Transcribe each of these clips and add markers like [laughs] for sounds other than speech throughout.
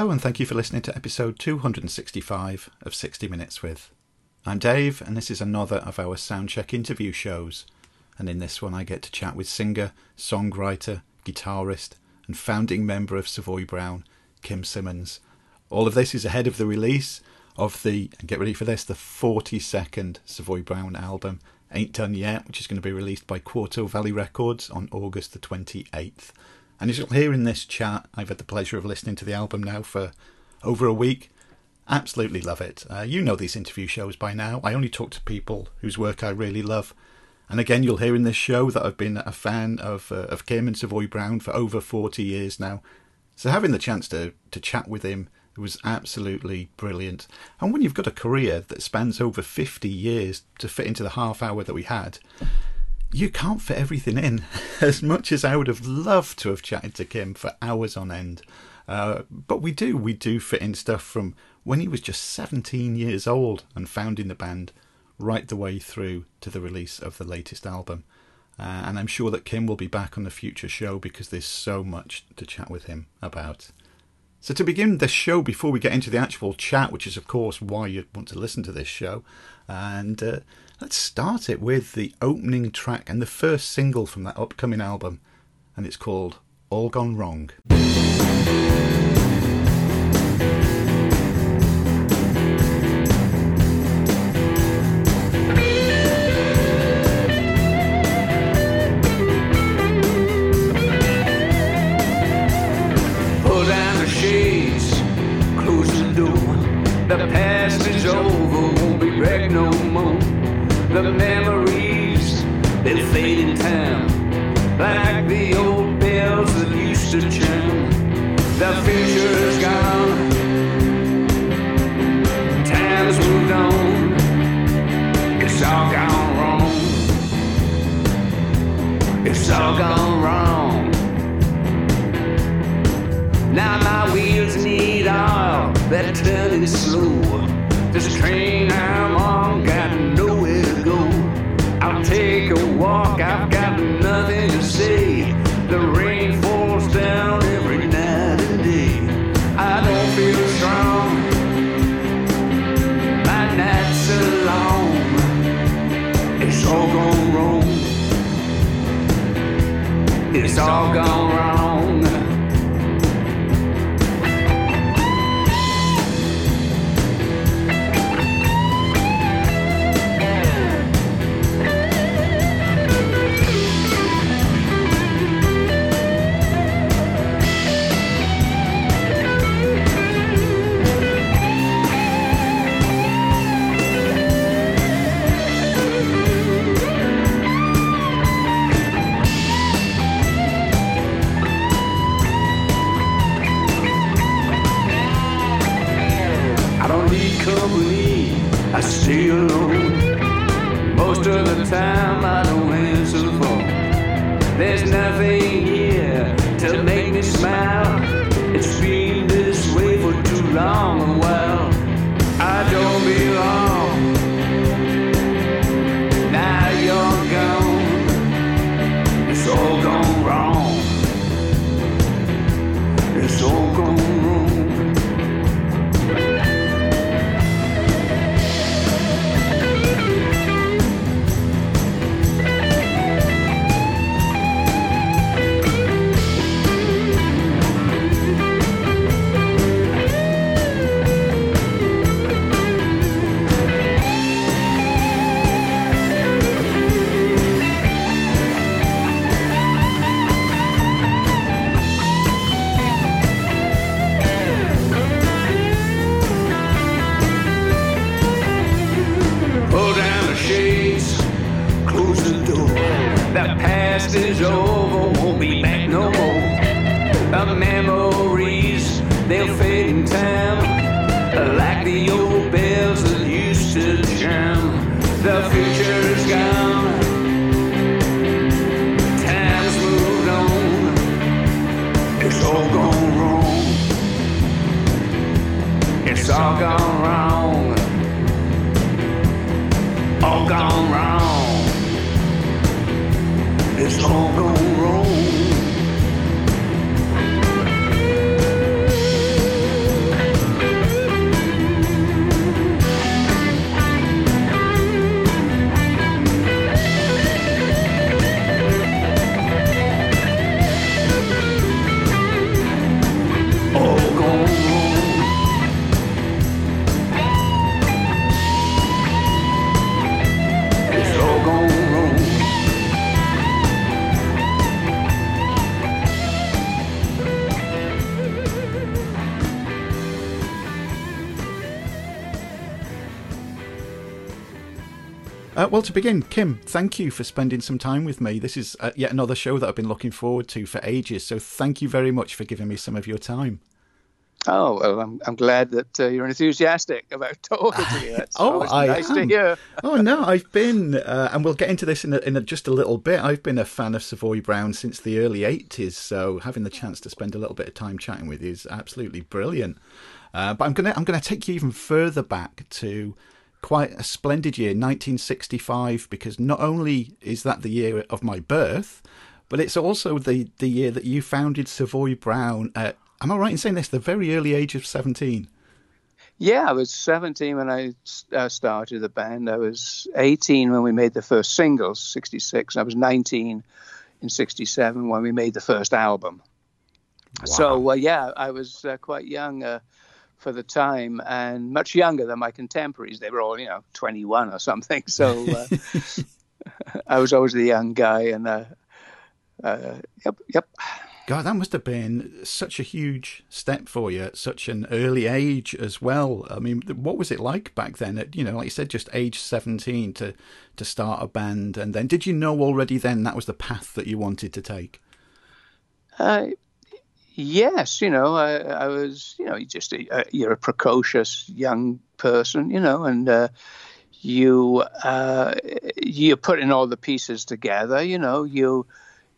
Hello, and thank you for listening to episode 265 of 60 Minutes with. I'm Dave, and this is another of our Soundcheck interview shows. And in this one, I get to chat with singer, songwriter, guitarist, and founding member of Savoy Brown, Kim Simmonds. All of this is ahead of the release of the, and get ready for this, the 42nd Savoy Brown album, Ain't Done Yet, which is going to be released by Quarto Valley Records on August the 28th. And as you'll hear in this chat, I've had the pleasure of listening to the album now for over a week. Absolutely love it. Uh, you know these interview shows by now. I only talk to people whose work I really love. And again, you'll hear in this show that I've been a fan of uh, of Kim and Savoy Brown for over 40 years now. So having the chance to, to chat with him was absolutely brilliant. And when you've got a career that spans over 50 years to fit into the half hour that we had, you can't fit everything in. [laughs] As much as I would have loved to have chatted to Kim for hours on end, uh, but we do. We do fit in stuff from when he was just 17 years old and founding the band, right the way through to the release of the latest album. Uh, and I'm sure that Kim will be back on the future show because there's so much to chat with him about. So, to begin this show, before we get into the actual chat, which is, of course, why you'd want to listen to this show, and uh, let's start it with the opening track and the first single from that upcoming album, and it's called All Gone Wrong. It's all gone wrong. Uh, well, to begin, Kim, thank you for spending some time with me. This is uh, yet another show that I've been looking forward to for ages. So thank you very much for giving me some of your time. Oh well, I'm I'm glad that uh, you're enthusiastic about [laughs] talking to me. That's [laughs] oh, I nice am. to hear. oh no, I've been, uh, and we'll get into this in, a, in a, just a little bit. I've been a fan of Savoy Brown since the early '80s, so having the chance to spend a little bit of time chatting with you is absolutely brilliant. Uh, but I'm gonna I'm gonna take you even further back to quite a splendid year, 1965, because not only is that the year of my birth, but it's also the the year that you founded Savoy Brown at Am I right in saying this? The very early age of 17? Yeah, I was 17 when I uh, started the band. I was 18 when we made the first singles, 66. I was 19 in 67 when we made the first album. Wow. So, uh, yeah, I was uh, quite young uh, for the time and much younger than my contemporaries. They were all, you know, 21 or something. So uh, [laughs] [laughs] I was always the young guy. And, uh, yep, yep. God, that must have been such a huge step for you at such an early age as well. I mean, what was it like back then? At you know, like you said, just age seventeen to to start a band, and then did you know already then that was the path that you wanted to take? Uh, yes, you know, I, I was, you know, you just you're a precocious young person, you know, and. Uh, you uh, you're putting all the pieces together, you know. You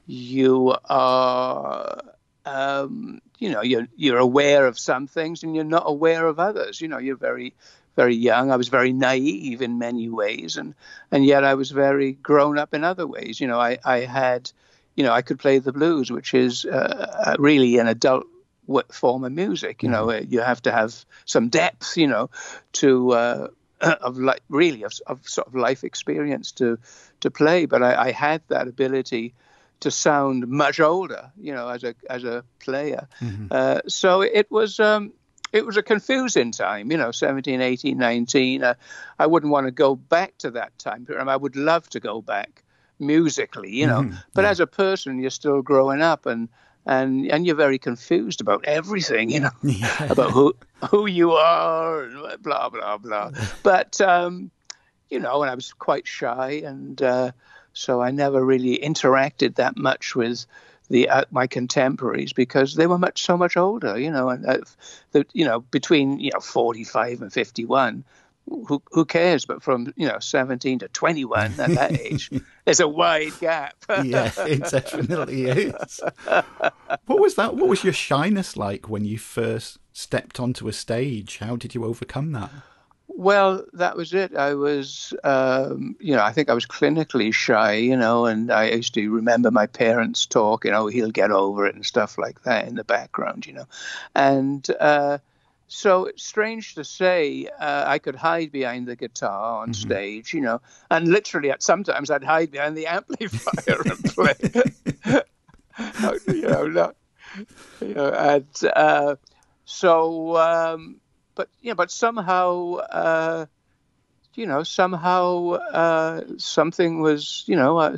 you are um, you know you're you're aware of some things and you're not aware of others you know you're very very young i was very naive in many ways and and yet i was very grown up in other ways you know i i had you know i could play the blues which is uh, really an adult form of music you know mm-hmm. you have to have some depth you know to uh, [clears throat] of like really of, of, sort of life experience to to play but I, I had that ability to sound much older, you know, as a as a player. Mm-hmm. Uh, so it was um, it was a confusing time, you know, 17, 18, 19. Uh, I wouldn't want to go back to that time period. I would love to go back musically, you know, mm-hmm. but yeah. as a person, you're still growing up and and and you're very confused about everything, you know, [laughs] yeah. about who who you are and blah blah blah. but um, you know, and I was quite shy and. Uh, so I never really interacted that much with the uh, my contemporaries because they were much so much older, you know, and uh, the, you know between you know 45 and 51 who, who cares? But from you know 17 to 21 at that [laughs] age, there's a wide gap. yeah, it definitely is. What was that? What was your shyness like when you first stepped onto a stage? How did you overcome that? Well, that was it. I was, um, you know, I think I was clinically shy, you know, and I used to remember my parents talk, you know, he'll get over it and stuff like that in the background, you know. And uh, so strange to say uh, I could hide behind the guitar on mm-hmm. stage, you know, and literally at sometimes I'd hide behind the amplifier and play. [laughs] [laughs] you know, not, you know, and uh, so. Um, but yeah, but somehow, uh, you know, somehow uh, something was, you know, uh,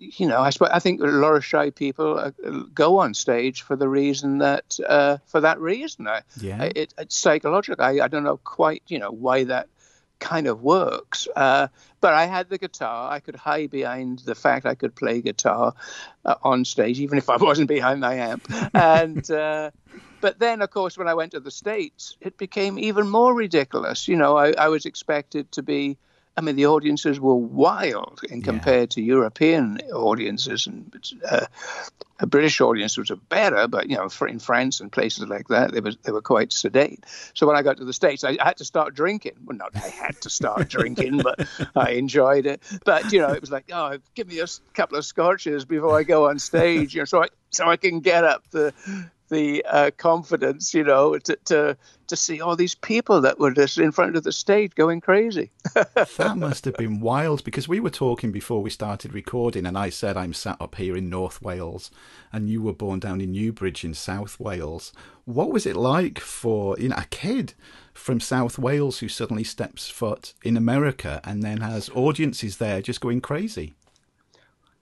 you know, I, suppose, I think a lot of shy people uh, go on stage for the reason that, uh, for that reason, I, yeah, it, it's psychological. I, I don't know quite, you know, why that kind of works. Uh, but I had the guitar. I could hide behind the fact I could play guitar uh, on stage, even if I wasn't behind my amp. And [laughs] uh, but then, of course, when I went to the states, it became even more ridiculous. You know, I, I was expected to be I mean, the audiences were wild in compared yeah. to European audiences, and uh, a British audience was better, but you know, in France and places like that, they were they were quite sedate. So when I got to the states, I, I had to start drinking. Well, not I had to start [laughs] drinking, but I enjoyed it. But you know, it was like, oh, give me a couple of scotches before I go on stage, you know, so I so I can get up the the uh, confidence, you know, to, to to see all these people that were just in front of the stage going crazy. [laughs] that must have been wild because we were talking before we started recording, and I said I'm sat up here in North Wales, and you were born down in Newbridge in South Wales. What was it like for you know a kid from South Wales who suddenly steps foot in America and then has audiences there just going crazy?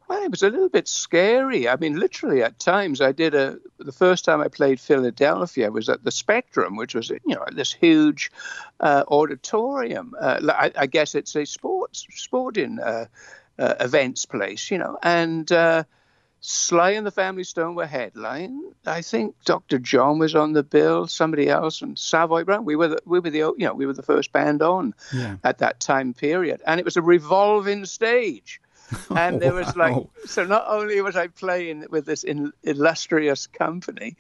Well, it was a little bit scary. I mean, literally at times, I did a. The first time I played Philadelphia was at the Spectrum, which was you know this huge uh, auditorium. Uh, I, I, guess it's a sports sporting uh, uh events place, you know, and. Uh, Sly and the Family Stone were headline. I think Dr. John was on the bill. Somebody else and Savoy Brown. We were the, we were the you know we were the first band on yeah. at that time period, and it was a revolving stage. [laughs] and there was like so not only was i playing with this in, illustrious company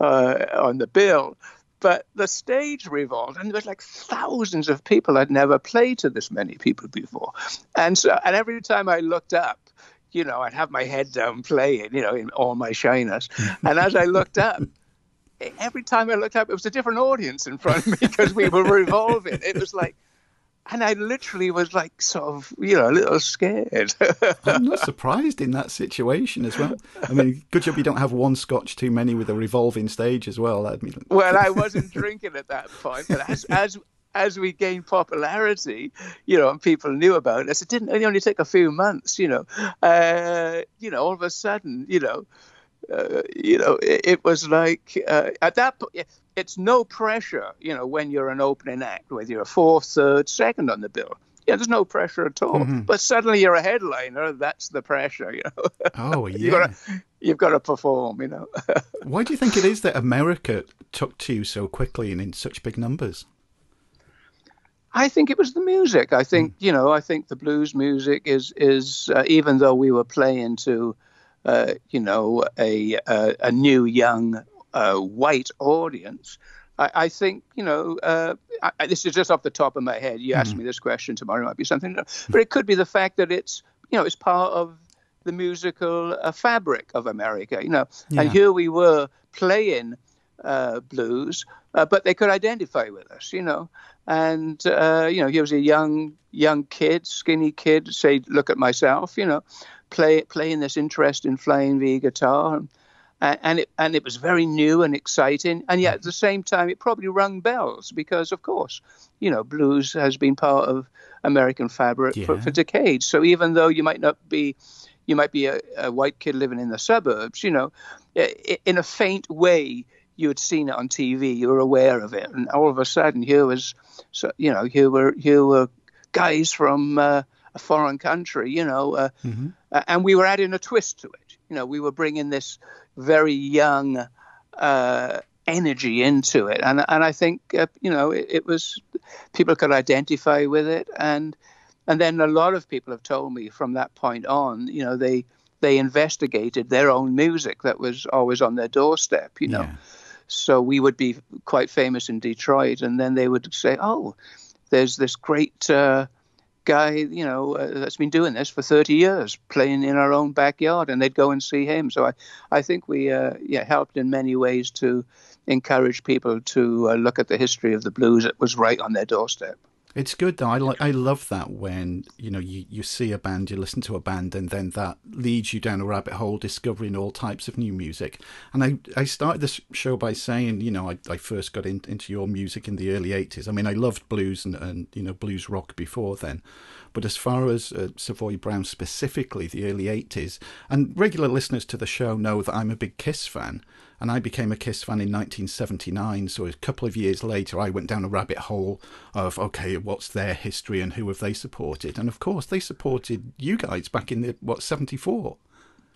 uh, on the bill but the stage revolved and there was like thousands of people i'd never played to this many people before. And so and every time i looked up you know i'd have my head down playing you know in all my shyness and as i looked up every time i looked up it was a different audience in front of me because we were revolving. It was like and I literally was like sort of, you know, a little scared. [laughs] I'm not surprised in that situation as well. I mean, good job you don't have one scotch too many with a revolving stage as well. I mean, well, I wasn't drinking at that point, but as as as we gained popularity, you know, and people knew about us, it didn't it only take a few months, you know. Uh, you know, all of a sudden, you know, uh, you know, it, it was like uh, at that point, it's no pressure, you know, when you're an opening act, whether you're a fourth, third, second on the bill. Yeah, there's no pressure at all. Mm-hmm. But suddenly you're a headliner, that's the pressure, you know. Oh, [laughs] yeah. you've, got to, you've got to perform, you know. [laughs] Why do you think it is that America took to you so quickly and in such big numbers? I think it was the music. I think, mm. you know, I think the blues music is, is uh, even though we were playing to, uh, you know, a, a, a new young uh, white audience, I, I, think you know uh, I, this is just off the top of my head. You mm ask me this question tomorrow, it might be something, but it could be the fact that it's you know it's part of the musical uh, fabric of America. You know, yeah. and here we were playing uh, blues, uh, but they could identify with us. You know, and uh, you know he was a young young kid, skinny kid. Say, look at myself. You know, play playing this interest in flying V guitar. And, and it and it was very new and exciting, and yet at the same time it probably rung bells because, of course, you know, blues has been part of American fabric yeah. for, for decades. So even though you might not be, you might be a, a white kid living in the suburbs, you know, in a faint way you had seen it on TV, you were aware of it, and all of a sudden here was, so, you know, here were here were guys from uh, a foreign country, you know, uh, mm-hmm. and we were adding a twist to it. You know, we were bringing this very young uh, energy into it, and and I think uh, you know it, it, was people could identify with it, and and then a lot of people have told me from that point on, you know, they they investigated their own music that was always on their doorstep, you know. Yeah. So we would be quite famous in Detroit, and then they would say, "Oh, there's this great." Uh, guy, you know, uh, that's been doing this for 30 years, playing in our own backyard, and they'd go and see him. So I, I think we, uh, yeah, helped in many ways to encourage people to uh, look at the history of the blues that was right on their doorstep. It's good though. I like. I love that when you know you, you see a band, you listen to a band, and then that leads you down a rabbit hole, discovering all types of new music. And I I started this show by saying, you know, I, I first got in, into your music in the early '80s. I mean, I loved blues and, and you know blues rock before then, but as far as uh, Savoy Brown specifically, the early '80s, and regular listeners to the show know that I'm a big Kiss fan and I became a Kiss fan in 1979. So a couple of years later, I went down a rabbit hole of okay, what's their history and who have they supported? And of course, they supported you guys back in the what 74.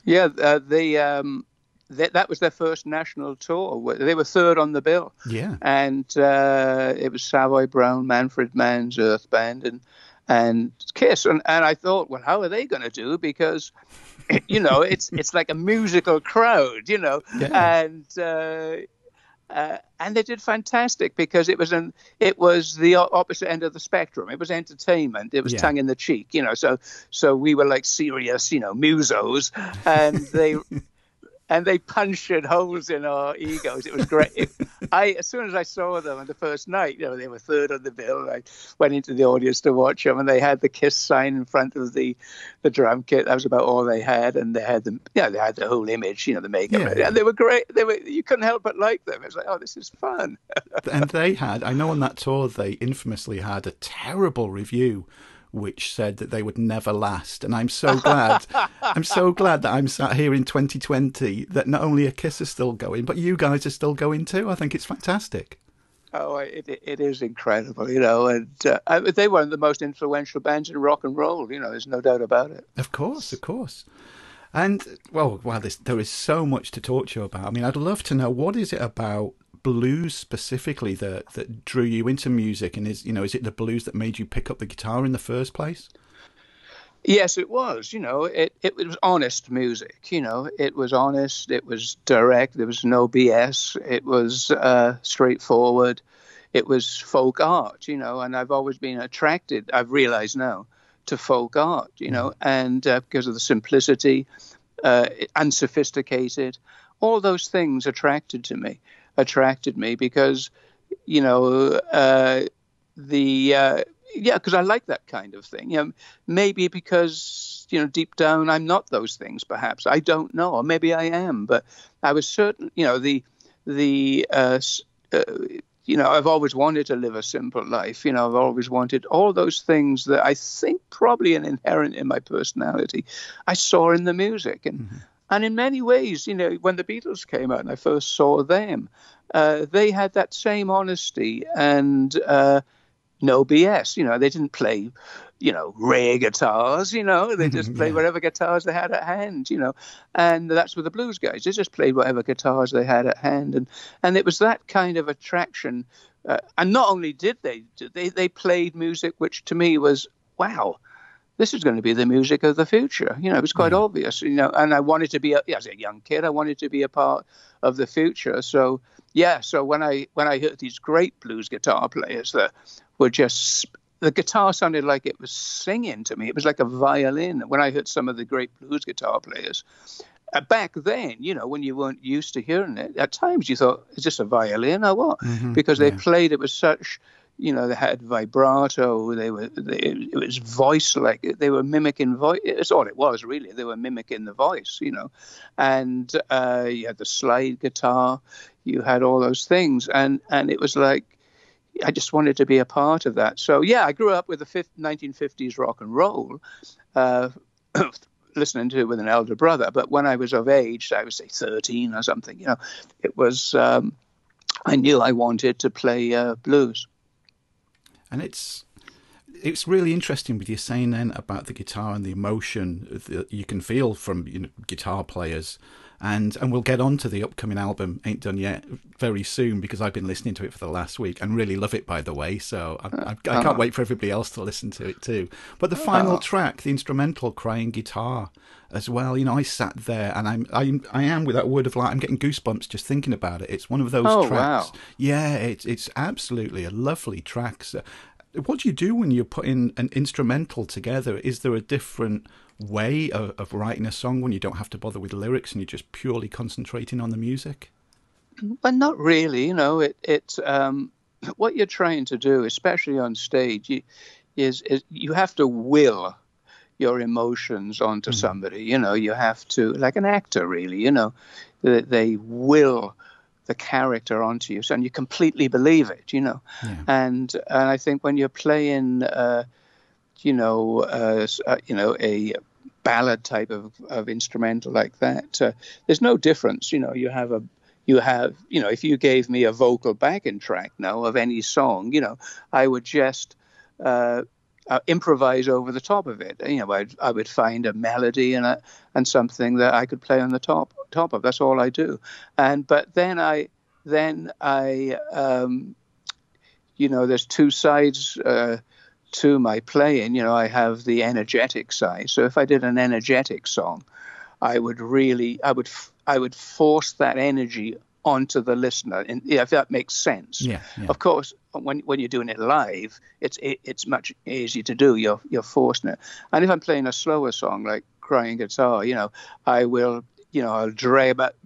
Yeah, uh, the um, that, that was their first national tour. They were third on the bill. Yeah, and uh, it was Savoy Brown, Manfred Mann's Earth Band, and and Kiss. And, and I thought, well, how are they going to do? Because you know, it's it's like a musical crowd, you know, yeah. and uh, uh, and they did fantastic because it was an it was the opposite end of the spectrum. It was entertainment. It was yeah. tongue in the cheek, you know. So so we were like serious, you know, musos, and they [laughs] and they punctured holes in our egos. It was great. [laughs] I, as soon as I saw them on the first night, you know, they were third on the bill. I went into the audience to watch them, and they had the Kiss sign in front of the, the drum kit. That was about all they had, and they had the, yeah, they had the whole image, you know, the makeup, yeah. and they were great. They were, you couldn't help but like them. It was like, oh, this is fun. and they had, I know, on that tour, they infamously had a terrible review which said that they would never last. And I'm so glad, [laughs] I'm so glad that I'm sat here in 2020 that not only a Kiss is still going, but you guys are still going too. I think it's fantastic. Oh, it, it is incredible, you know, and uh, they were the most influential bands in rock and roll, you know, there's no doubt about it. Of course, of course. And, well, wow, this, there is so much to talk to you about. I mean, I'd love to know what is it about blues specifically that, that drew you into music? And is, you know, is it the blues that made you pick up the guitar in the first place? Yes, it was. You know, it, it was honest music. You know, it was honest. It was direct. There was no BS. It was uh, straightforward. It was folk art. You know, and I've always been attracted. I've realized now to folk art. You know, mm-hmm. and uh, because of the simplicity, uh, unsophisticated, all those things attracted to me. Attracted me because, you know, uh, the uh, yeah, because I like that kind of thing. You know, maybe because you know deep down I'm not those things. Perhaps I don't know, or maybe I am. But I was certain. You know, the the uh, uh, you know I've always wanted to live a simple life. You know, I've always wanted all those things that I think probably an inherent in my personality. I saw in the music and. Mm-hmm. And in many ways, you know, when the Beatles came out and I first saw them, uh, they had that same honesty and uh, no BS. You know, they didn't play, you know, rare guitars. You know, they just [laughs] played yeah. whatever guitars they had at hand. You know, and that's with the blues guys. They just played whatever guitars they had at hand, and and it was that kind of attraction. Uh, and not only did they, they they played music which to me was wow this is going to be the music of the future. You know, it was quite mm. obvious. You know, and I wanted to be a, as a young kid, I wanted to be a part of the future. So yeah, so when I when I heard these great blues guitar players that were just the guitar sounded like it was singing to me. It was like a violin. When I heard some of the great blues guitar players, uh, back then, you know, when you weren't used to hearing it, at times you thought, is this a violin or what? Mm-hmm, because they yeah. played it with such you know, they had vibrato. They were, they, it was voice like they were mimicking voice. It's all it was really. They were mimicking the voice, you know, and uh, you had the slide guitar, you had all those things, and and it was like. I just wanted to be a part of that. So yeah, I grew up with the 1950s rock and roll, uh, [clears throat] listening to it with an elder brother. But when I was of age, I would say 13 or something, you know, it was um, I knew I wanted to play uh, blues and it's it's really interesting with you saying then about the guitar and the emotion that you can feel from you know, guitar players and and we'll get on to the upcoming album ain't done yet very soon because i've been listening to it for the last week and really love it by the way so i, I, I can't uh-huh. wait for everybody else to listen to it too but the final uh-huh. track the instrumental crying guitar as well you know i sat there and i'm i, I am with that word of light i'm getting goosebumps just thinking about it it's one of those oh, tracks wow. yeah it's it's absolutely a lovely track so, what do you do when you're putting an instrumental together? Is there a different way of, of, writing a song when you don't have to bother with lyrics and you're just purely concentrating on the music? Well, not really. You know, it it's um, [clears throat] what you're trying to do, especially on stage, you, is is you have to will your emotions onto mm. somebody. You know, you have to like an actor, really. You know, they will the character onto you, so, and you completely believe it, you know. Yeah. And and I think when you're playing, uh, you know, uh, uh, you know, a ballad type of, of instrumental like that, uh, there's no difference. You know, you have a you have, you know, if you gave me a vocal backing track now of any song, you know, I would just uh, improvise over the top of it. You know, I'd, I would find a melody and a, and something that I could play on the top top of. That's all I do. And but then I then I um, you know there's two sides uh, to my playing. You know, I have the energetic side. So if I did an energetic song, I would really I would I would force that energy onto the listener, and yeah, if that makes sense. Yeah, yeah. Of course, when when you're doing it live, it's it, it's much easier to do. You're you're forcing it. And if I'm playing a slower song like crying guitar, you know, I will, you know, I'll dredge up,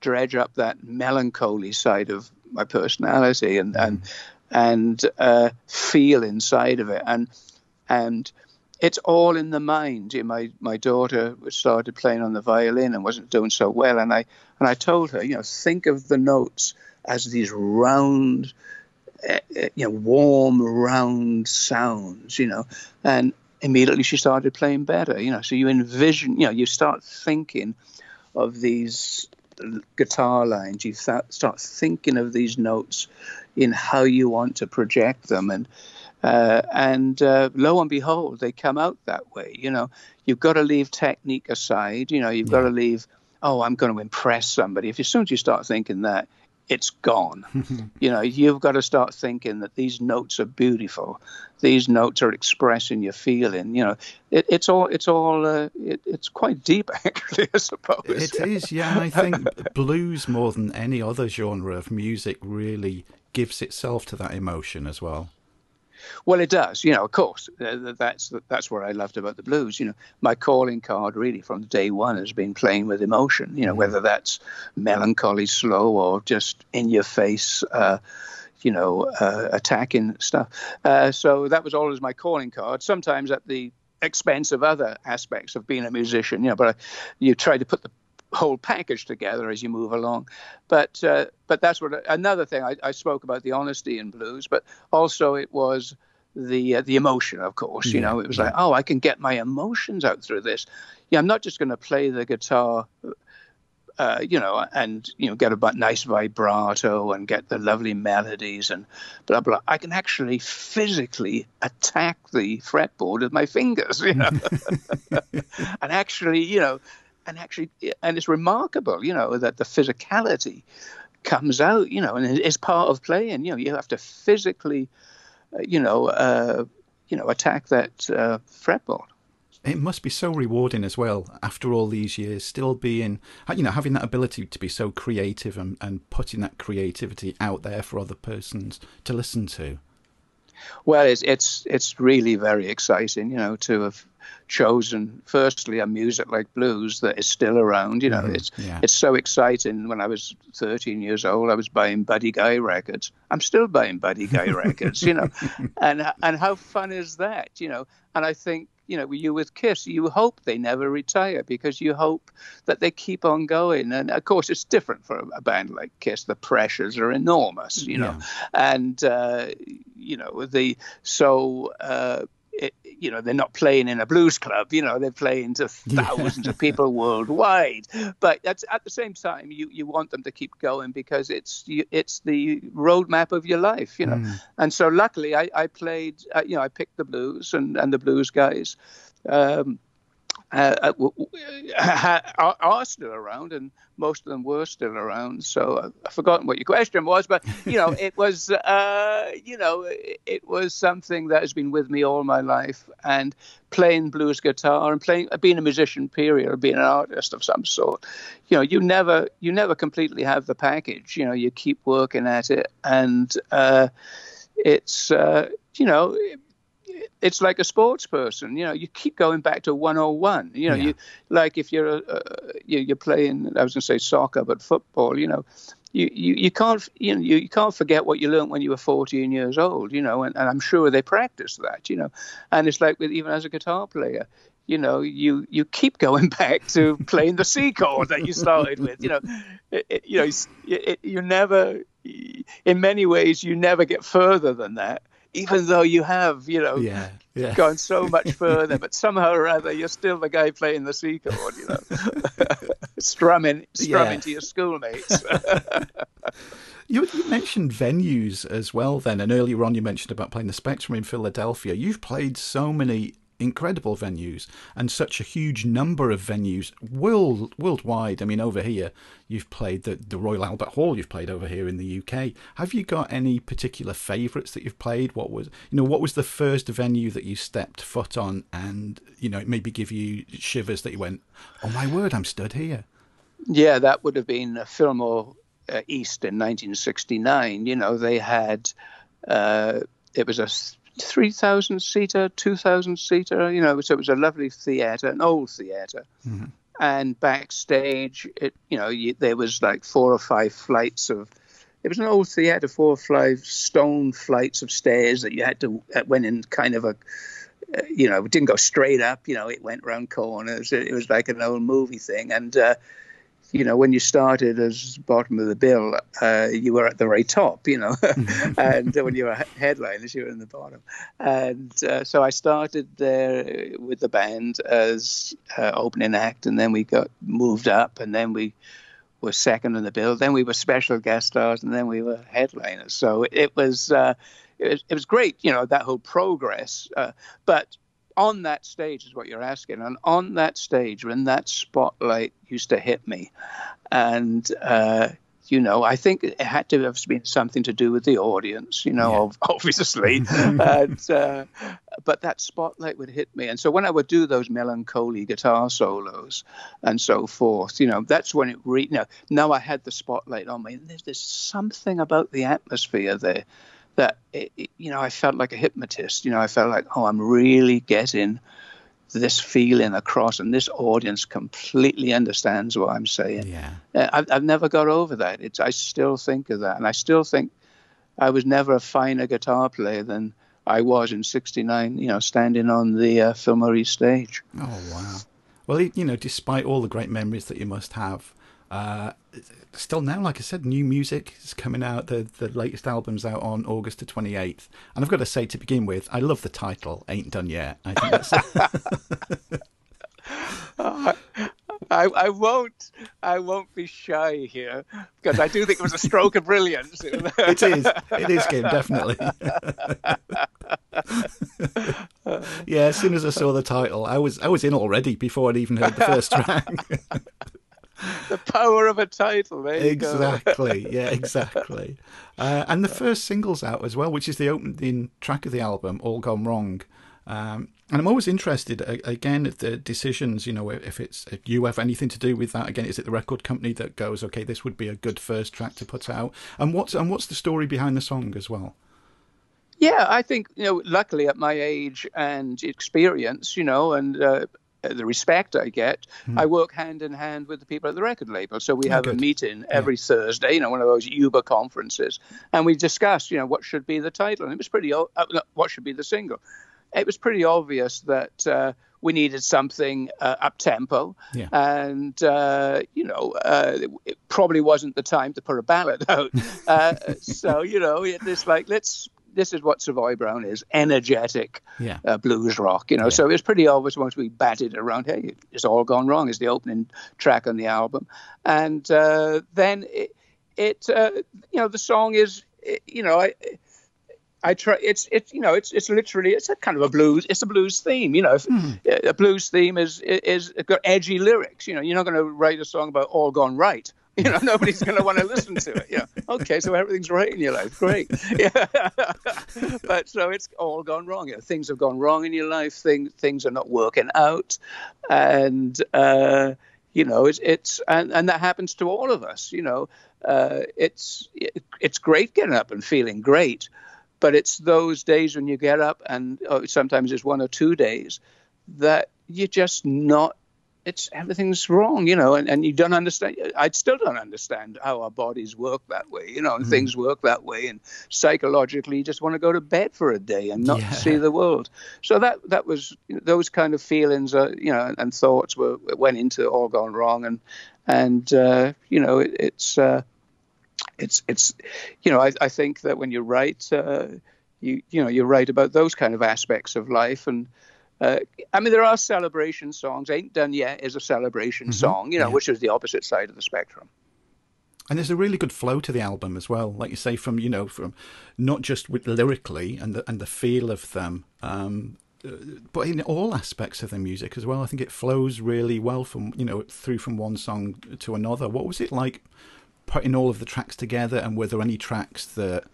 dredge up that melancholy side of my personality and mm. and and uh, feel inside of it and and it's all in the mind. My my daughter started playing on the violin and wasn't doing so well, and I and I told her, you know, think of the notes as these round uh, you know, warm, round sounds, you know, and immediately she started playing better, you know. So you envision, you know, you start thinking of these guitar lines, you th- start thinking of these notes in how you want to project them, and uh, and uh, lo and behold, they come out that way. You know, you've got to leave technique aside. You know, you've yeah. got to leave. Oh, I'm going to impress somebody. If as soon as you start thinking that, it's gone. [laughs] you know, you've got to start thinking that these notes are beautiful. These notes are expressing your feeling. You know, it, it's all it's all uh, it, it's quite deep [laughs] actually. I suppose it is. Yeah, and I think blues more than any other genre of music really gives itself to that emotion as well. Well, it does. You know, of course, uh, that's that's what I loved about the blues. You know, my calling card really from day one has been playing with emotion. You know, mm whether that's melancholy, slow, or just in your face. Uh, you know, uh, attacking stuff. Uh, so that was always my calling card. Sometimes at the expense of other aspects of being a musician, you know, but I, you try to put the whole package together as you move along. But uh, but that's what another thing I, I, spoke about the honesty in blues, but also it was the uh, the emotion, of course. You know, it was yeah. like, oh, I can get my emotions out through this. Yeah, I'm not just going to play the guitar. Uh, you know, and you know, get a nice vibrato and get the lovely melodies and blah blah. I can actually physically attack the fretboard with my fingers, you know, [laughs] [laughs] and actually, you know, and actually, and it's remarkable, you know, that the physicality comes out, you know, and it's part of playing. You know, you have to physically, uh, you know, uh, you know, attack that uh, fretboard. It must be so rewarding as well after all these years, still being, you know, having that ability to be so creative and, and putting that creativity out there for other persons to listen to. Well, it's it's it's really very exciting, you know, to have chosen firstly a music like blues that is still around. You know, mm, it's yeah. it's so exciting. When I was 13 years old, I was buying Buddy Guy records. I'm still buying Buddy Guy records. You know, [laughs] and and how fun is that? You know, and I think you know, you with Kiss, you hope they never retire because you hope that they keep on going. And of course, it's different for a band like Kiss. The pressures are enormous, you know, yeah. and uh, you know the so. Uh, it, you know they're not playing in a blues club you know they're playing to [laughs] thousands of people worldwide. But that's at the same time you you want them to keep going because it's it's the roadmap of your life you know. Mm. and so luckily i i played uh, you know i picked the blues and and the blues guys. Um, uh, uh are still around, and most of them were still around. So I've forgotten what your question was, but you know, it was, [laughs] uh, you know, it, was something that has been with me all my life, and playing blues guitar and playing, being a musician, period, or being an artist of some sort. You know, you never, you never completely have the package. You know, you keep working at it, and uh, it's, uh, you know it's like a sports person. You know, you keep going back to 101. You know, yeah. you like if you're uh, you're playing. I was going to say soccer, but football. You know, you, you, you can't you know you, you can't forget what you learned when you were 14 years old. You know, and, and I'm sure they practice that. You know, and it's like with even as a guitar player. You know, you you keep going [laughs] back to playing the C chord that you started with. You know, it, it, you know, it, you never. In many ways, you never get further than that even though you have, you know, yeah, yeah. gone so much [laughs] further, but somehow or other you're still the guy playing the C chord, you know, [laughs] strumming, strumming yeah. to your schoolmates. [laughs] You, you, mentioned venues as well then, and earlier on you mentioned about playing the Spectrum in Philadelphia. You've played so many incredible venues and such a huge number of venues world worldwide. I mean, over here you've played the the Royal Albert Hall. You've played over here in the UK. Have you got any particular favourites that you've played? What was you know what was the first venue that you stepped foot on, and you know it maybe give you shivers that you went, oh my word, I'm stood here. Yeah, that would have been Fillmore uh, East in 1969. You know, they had. Uh, it was a 3,000 seater, 2,000 seater, you know, so it was a lovely theatre, an old theater mm-hmm. And backstage, it, you know, you, there was like four or five flights of, it was an old theatre, four or five stone flights of stairs that you had to, that went in kind of a, uh, you know, it didn't go straight up, you know, it went around corners. It, it was like an old movie thing. And, uh, you know, when you started as bottom of the bill, uh, you were at the very top, you know, [laughs] [laughs] and when you were headliners, you were in the bottom. And uh, so I started there with the band as uh, opening act, and then we got moved up, and then we were second in the bill. Then we were special guest stars, and then we were headliners. So it was. Uh, it was, it was great, you know, that whole progress. Uh, but on that stage is what you're asking. And on that stage, when that spotlight used to hit me, and uh, you know, I think it had to have been something to do with the audience, you know, yeah. [laughs] obviously. and, uh, but that spotlight would hit me. And so when I would do those melancholy guitar solos and so forth, you know, that's when it really, you know, now I had the spotlight on me. And there's, there's something about the atmosphere there that it, you know I felt like a hypnotist. You know, I felt like oh, I'm really getting this feeling across, and this audience completely understands what I'm saying. Yeah, uh, I've, I've never got over that. It's I still think of that, and I still think I was never a finer guitar player than I was in '69. You know, standing on the uh, Phil stage. Oh wow! Well, you know, despite all the great memories that you must have, uh, still now, like I said, new music is coming out. The the latest album's out on August the twenty eighth, and I've got to say to begin with, I love the title. Ain't done yet. I think that's. [laughs] I, I won't I won't be shy here because I do think it was a stroke of brilliance. [laughs] it is. It is, Kim, definitely. [laughs] yeah, as soon as I saw the title, I was I was in already before I'd even heard the first track. [laughs] the power of a title. exactly. [laughs] yeah, exactly. Uh, and the first single's out as well, which is the opening track of the album, "All Gone Wrong." Um, and I'm always interested again at the decisions. You know, if it's if you have anything to do with that. Again, is it the record company that goes, okay, this would be a good first track to put out? And what's and what's the story behind the song as well? Yeah, I think you know. Luckily, at my age and experience, you know, and uh, the respect I get, mm. I work hand in hand with the people at the record label. So we oh, have a meeting every yeah. Thursday, you know, one of those Uber conferences, and we discuss, you know, what should be the title. And it was pretty, uh, what should be the single. It was pretty obvious that uh, we needed something uh, up tempo, yeah. and uh, you know, uh, it probably wasn't the time to put a ballad [laughs] out. Uh, so you know, it's like let's this is what Savoy Brown is energetic yeah. uh, blues rock, you know. Yeah. So it's pretty obvious once we batted around, hey, it's all gone wrong, is the opening track on the album. And uh, then it, it uh, you know, the song is, you know, I, I try. It's it's you know it's it's literally it's a kind of a blues. It's a blues theme. You know, mm. a blues theme is is got edgy lyrics. You know, you're not going to write a song about all gone right. [laughs] You know, nobody's going to want to listen to it. Yeah. Okay, so everything's right in your life. Great. [laughs] Yeah. [laughs] but so it's all gone wrong. You know, things have gone wrong in your life. Things things are not working out, and uh, you know it's it's and, and that happens to all of us. You know, uh, it's it, it's great getting up and feeling great, but it's those days when you get up and oh, sometimes it's one or two days that you're just not it's everything's wrong, you know, and, and you don't understand. I still don't understand how our bodies work that way, you know, and mm. things work that way. And psychologically, you just want to go to bed for a day and not yeah. see the world. So that that was those kind of feelings, uh, you know, and thoughts were went into all gone wrong, and and uh, you know, it, it's uh, it's it's you know, I, I think that when you write, uh, you you know, you write about those kind of aspects of life and uh, I mean, there are celebration songs. Ain't Done Yet is a celebration mm-hmm. song, you know, yeah. which is the opposite side of the spectrum. And there's a really good flow to the album as well, like you say, from you know, from not just with lyrically and the and the feel of them, um, uh, but in all aspects of the music as well. I think it flows really well from you know through from one song to another. What was it like putting all of the tracks together, and were there any tracks that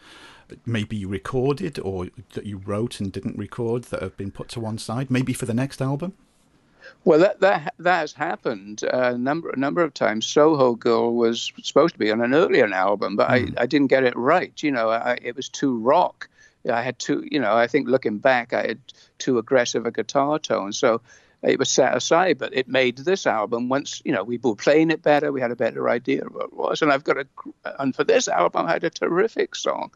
maybe you recorded or that you wrote and didn't record that have been put to one side, maybe for the next album? Well, that that that has happened a number a number of times. Soho Girl was supposed to be on an earlier album, but mm. I, hmm. I didn't get it right. You know, I, it was too rock. I had too, you know, I think looking back, I had too aggressive a guitar tone. So it was set aside, but it made this album once, you know, we were playing it better, we had a better idea of what it was. And I've got a, and for this album, I had a terrific song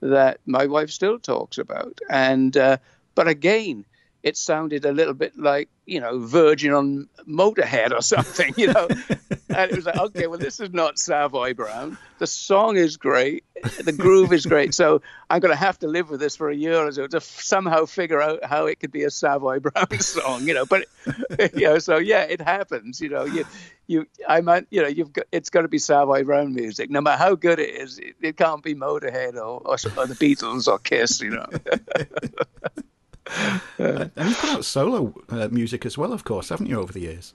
that my wife still talks about. And, uh, but again, it sounded a little bit like you know Virgin on Motorhead or something, you know. [laughs] and it was like, okay, well, this is not Savoy Brown. The song is great, the groove is great. So I'm going to have to live with this for a year or so to f- somehow figure out how it could be a Savoy Brown [laughs] song, you know. But [laughs] you know, so yeah, it happens. You know, you you I might you know you've got it's got to be Savoy Brown music, no matter how good it is. It, it can't be Motorhead or, or, or the Beatles or Kiss, you know. And you've put out solo uh, music as well, of course, haven't you, over the years?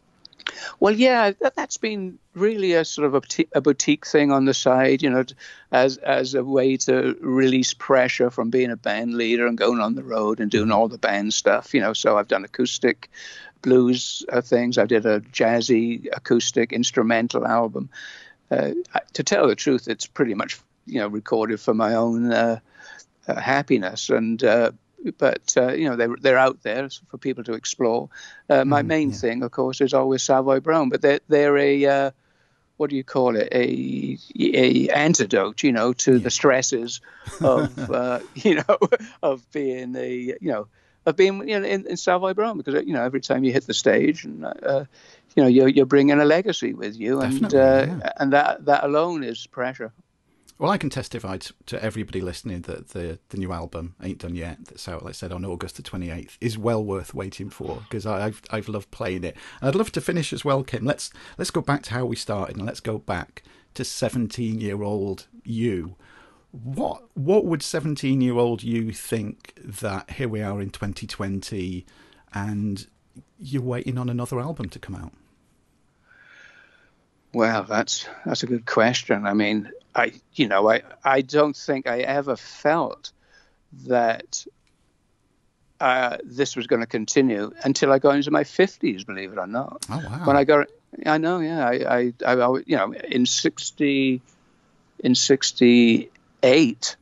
Well, yeah, that, has been really a sort of a, a, boutique thing on the side, you know, as as a way to release pressure from being a band leader and going on the road and doing all the band stuff, you know. So I've done acoustic blues uh, things. I did a jazzy acoustic instrumental album. Uh, to tell the truth, it's pretty much you know recorded for my own uh, uh happiness and uh, but uh, you know they're they're out there for people to explore. Uh, my mm, main yeah. thing, of course, is always Savoy Brown, but they're they're a uh, what do you call it a a antidote, you know, to yeah. the stresses [laughs] of uh, you know [laughs] of being a you know of being you know in, in Savoy Brown because you know every time you hit the stage and uh, you know you're you're bringing a legacy with you and uh, yeah. and that that alone is pressure. Well, I can testify to, to, everybody listening that the the new album ain't done yet. That's out, like I said, on August the twenty eighth. Is well worth waiting for because I've I've loved playing it. And I'd love to finish as well, Kim. Let's let's go back to how we started and let's go back to seventeen year old you. What what would seventeen year old you think that here we are in twenty twenty, and you're waiting on another album to come out? Well, that's that's a good question. I mean, I you know I I don't think I ever felt that uh, this was going to continue until I got into my fifties. Believe it or not. Oh wow! When I got, I know, yeah, I, I, I you know, in sixty, in sixty eight,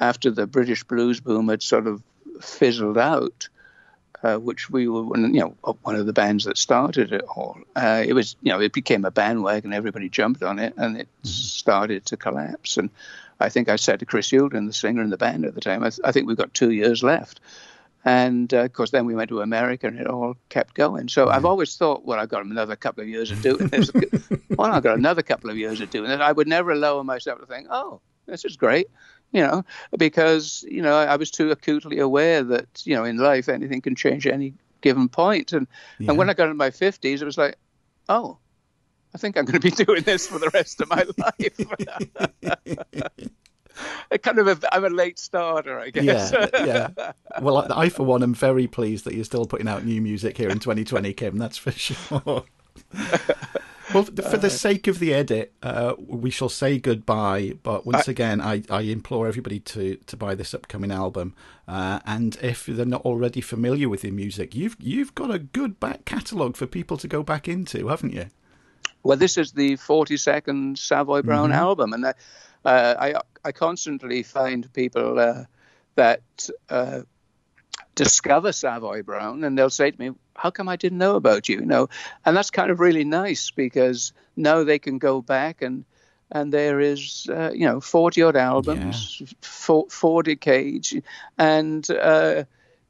after the British blues boom had sort of fizzled out, uh, which we were, you know, one of the bands that started it all. Uh, it was, you know, it became a bandwagon. Everybody jumped on it, and it mm-hmm. started to collapse. And I think I said to Chris Youlden, the singer in the band at the time, I, th- I think we've got two years left. And uh, of course, then we went to America, and it all kept going. So mm-hmm. I've always thought, well, I've got another couple of years of doing this. [laughs] well, I've got another couple of years of doing it. I would never allow myself to think, oh, this is great you know, because you know I was too acutely aware that you know in life anything can change at any given point. and yeah. and when I got into my fifties, it was like, oh, I think I'm going to be [laughs] doing this for the rest of my life. [laughs] a kind of a, I'm a late starter, I guess. Yeah, yeah. [laughs] Well, I, I for one am very pleased that you're still putting out new music here in 2020, Kim. That's for sure. Well, for the uh, sake of the edit, uh, we shall say goodbye. But once I, again, I, I implore everybody to, to buy this upcoming album. Uh, and if they're not already familiar with your music, you've you've got a good back catalogue for people to go back into, haven't you? Well, this is the 42nd Savoy Brown mm-hmm. album, and I, uh, I I constantly find people uh, that uh, discover Savoy Brown, and they'll say to me, "How come I didn't know about you?" You know, and that's kind of really nice because now they can go back and and there is uh, you know 40 odd albums, yeah. four, four decades, and uh,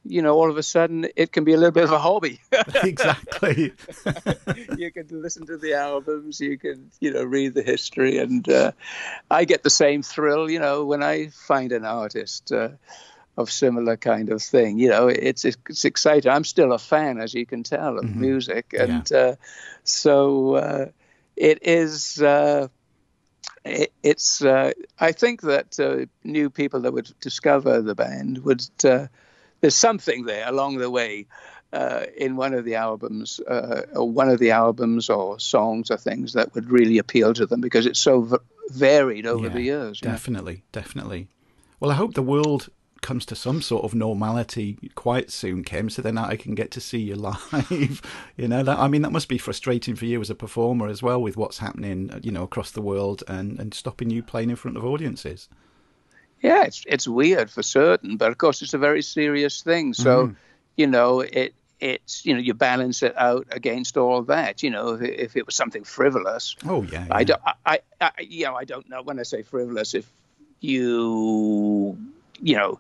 you know all of a sudden it can be a little bit of a hobby. [laughs] [laughs] exactly. you can listen to the albums, you can you know read the history, and uh, I get the same thrill, you know, when I find an artist. Uh, of similar kind of thing. You know, it's it's exciting. I'm still a fan, as you can tell, of mm-hmm. music, and yeah. uh, so uh, it is. Uh, it, it's. Uh, I think that uh, new people that would discover the band would. Uh, there's something there along the way. in one of the albums, or one of the albums, or songs, or things that would really appeal to them because it's so v- varied over yeah, the years. Definitely, definitely. Well, I hope the world comes to some sort of normality quite soon, Kim, so then I can get to see you [laughs] live. you know, that I mean, that must be frustrating for you as a performer as well, with what's happening, you know, across the world and and stopping you playing in front of audiences. Yeah, it's it's weird for certain, but of course it's a very serious thing. So, mm. you know, it it's you know you balance it out against all that. You know, if, if it was something frivolous. Oh yeah. yeah. I don't. I, I you know I don't know when I say frivolous if you you know,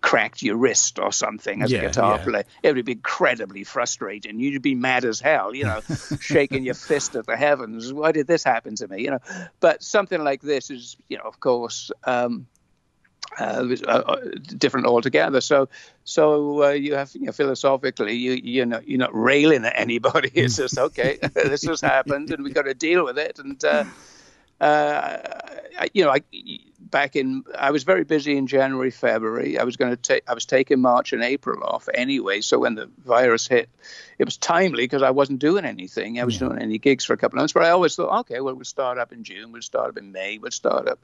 cracked your wrist or something as Yeah, a guitar yeah. player. It would be incredibly frustrating. You'd be mad as hell, you know, [laughs] shaking your fist at the heavens. Why did this happen to me? You know, but something like this is, you know, of course. Um, uh, uh, uh, different altogether. So, so uh, you have you know, philosophically, you you know you're not railing at anybody. [laughs] It's just okay, [laughs] this has happened, and we've got to deal with it. And uh, uh, I, you know, I back in I was very busy in January, February. I was going to take I was taking March and April off anyway. So when the virus hit, it was timely because I wasn't doing anything. I was doing any gigs for a couple of months. But I always thought, okay, well we'll start up in June, we'll start up in May, we'll start up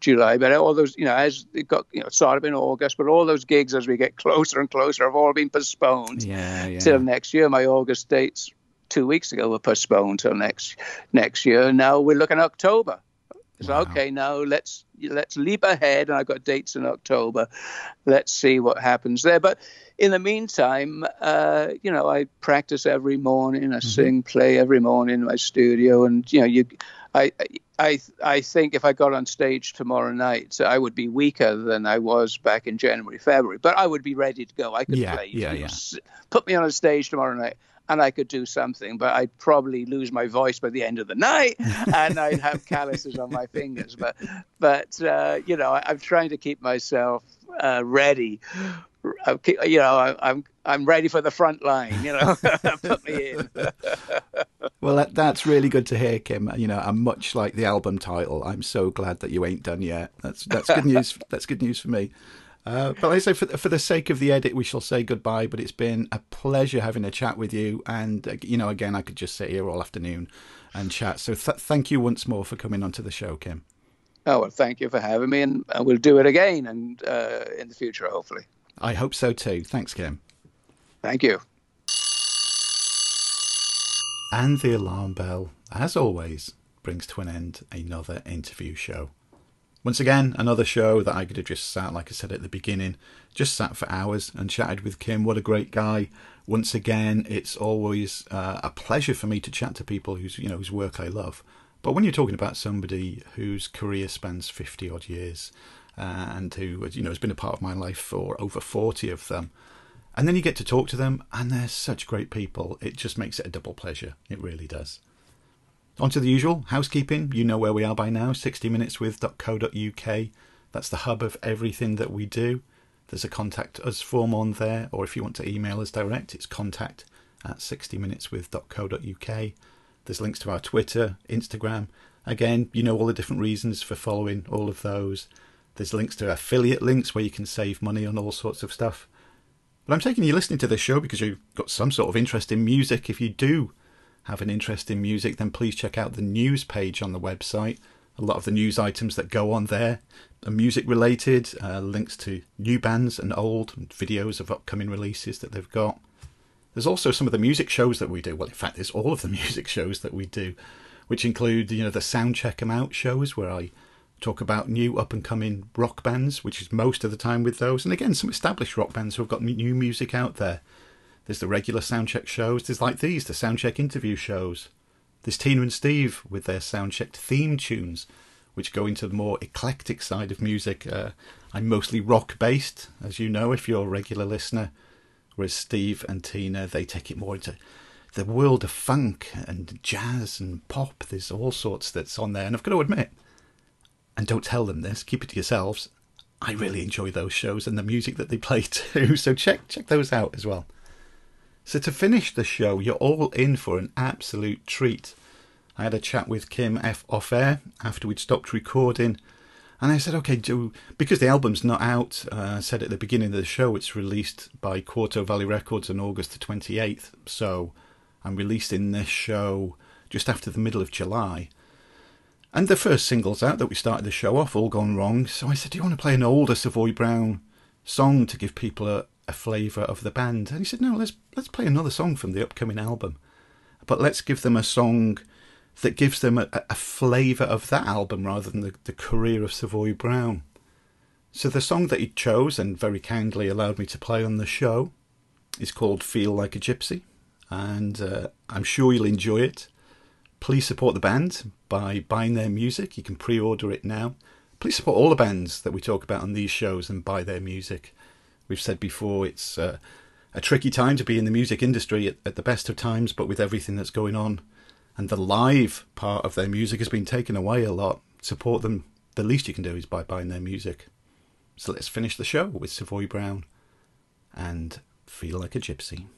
July. But all those, you know, as it got, you know, started up in August. But all those gigs as we get closer and closer have all been postponed Yeah, yeah. till next year. My August dates two weeks ago were postponed till next next year. Now we're looking So okay, now let's let's leap ahead, and I've got dates in October. Let's see what happens there. But in the meantime, uh, you know, I practice every morning. I sing, play every morning in my studio, and you know, you, I, I, I think if I got on stage tomorrow night, I would be weaker than I was back in January, February. But I would be ready to go. I could Yeah, play. yeah, yeah. Put me on a stage tomorrow night. And I could do something, but I'd probably lose my voice by the end of the night, and I'd have [laughs] calluses on my fingers. But, but uh, you know, I, I'm trying to keep myself uh, ready. I'm, you know, I, I'm I'm ready for the front line. You know, [laughs] put me in. Well, that, that's really good to hear, Kim. You know, I'm much like the album title. I'm so glad that you ain't done yet. That's that's good news. that's good news for me. Uh, but like I say, for, for the sake of the edit, we shall say goodbye. But it's been a pleasure having a chat with you. And, uh, you know, again, I could just sit here all afternoon and chat. So th- thank you once more for coming onto the show, Kim. Oh well, thank you for having me, and we'll do it again, and uh, in the future, hopefully. I hope so too. Thanks, Kim. Thank you. And the alarm bell, as always, brings to an end another interview show. Once again, another show that I could have just sat, like I said at the beginning, just sat for hours and chatted with Kim. What a great guy! Once again, it's always uh, a pleasure for me to chat to people whose you know whose work I love. But when you're talking about somebody whose career spans fifty odd years uh, and who you know has been a part of my life for over forty of them, and then you get to talk to them, and they're such great people. It just makes it a double pleasure. It really does. On to the usual housekeeping. You know where we are by now 60minuteswith.co.uk. That's the hub of everything that we do. There's a contact us form on there, or if you want to email us direct, it's contact at 60minuteswith.co.uk. There's links to our Twitter, Instagram. Again, you know all the different reasons for following all of those. There's links to affiliate links where you can save money on all sorts of stuff. But I'm taking you listening to this show because you've got some sort of interest in music. If you do have an interest in music, then please check out the news page on the website. A lot of the news items that go on there are music related, uh, links to new bands and old, and videos of upcoming releases that they've got. There's also some of the music shows that we do. Well, in fact, there's all of the [laughs] music shows that we do, which include you know the Sound Check 'em Out shows where I talk about new up and coming rock bands, which is most of the time with those, and again some established rock bands who have got new music out there. There's the regular soundcheck shows. There's like these, the soundcheck interview shows. There's Tina and Steve with their soundchecked theme tunes, which go into the more eclectic side of music. Uh, I'm mostly rock based, as you know if you're a regular listener, whereas Steve and Tina they take it more into the world of funk and jazz and pop. There's all sorts that's on there, and I've got to admit, and don't tell them this, keep it to yourselves. I really enjoy those shows and the music that they play [laughs] too. So check check those out as well. So to finish the show, you're all in for an absolute treat. I had a chat with Kim F off air after we'd stopped recording, and I said, "Okay, do because the album's not out." Uh, I said at the beginning of the show, it's released by Quarto Valley Records on August the twenty eighth. So I'm releasing this show just after the middle of July. And the first single's out that we started the show off, All Gone Wrong. So I said, Do you want to play an older Savoy Brown song to give people a, a flavour of the band? And he said, No, let's let's play another song from the upcoming album. But let's give them a song that gives them a, a flavour of that album rather than the, the career of Savoy Brown. So the song that he chose and very kindly allowed me to play on the show is called Feel Like a Gypsy. And uh, I'm sure you'll enjoy it. Please support the band by buying their music. You can pre order it now. Please support all the bands that we talk about on these shows and buy their music we've said before, it's uh, a tricky time to be in the music industry at, at the best of times, but with everything that's going on. And the live part of their music has been taken away a lot. Support them. The least you can do is by buying their music. So let's finish the show with Savoy Brown and Feel Like a Gypsy.